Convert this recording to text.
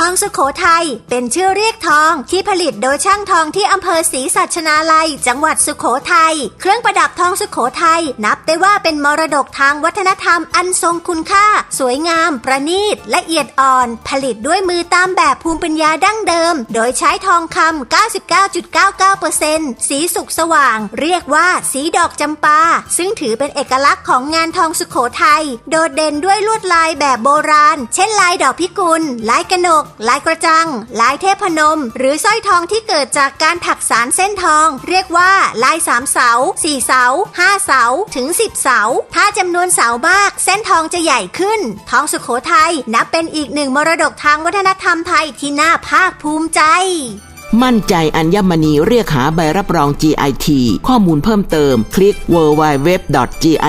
ทองสุขโขทัยเป็นชื่อเรียกทองที่ผลิตโดยช่างทองที่อำเภอศรีสัชนาลัย จังหวัดสุขโขทัย เครื่องประดับทองสุขโขทัยนับได้ว่าเป็นมรดกทางวัฒนธรรมอันทรงคุณค่า สวยงาม ประณีตละเอียดอ่อน ผลิตด้วยมือตามแบบภูมิปัญญาดั้งเดิม โดยใช้ทองคำ 99.99%สีสุกสว่าง เรียกว่าสีดอกจำปา ซึ่งถือเป็นเอกลักษณ์ของงานทองสุขโขทัย โดดเด่นด้วยลวดลายแบบโบราณ เช่นลายดอกพิกุล ลายกระหนกลายกระจัง ลายเทพนม หรือสร้อยทองที่เกิดจากการถักสารเส้นทอง เรียกว่าลายสามเสาสี่เสาห้าเสาถึงสิบเสา ถ้าจำนวนเสามาก เส้นทองจะใหญ่ขึ้น ทองสุขโขทัยนับเป็นอีกหนึ่งมรดกทางวัฒนธรรมไทยที่น่าภาคภูมิใจมั่นใจอัญมณีเรียกหาใบรับรอง GIT ข้อมูลเพิ่มเติม คลิก www.git.or.th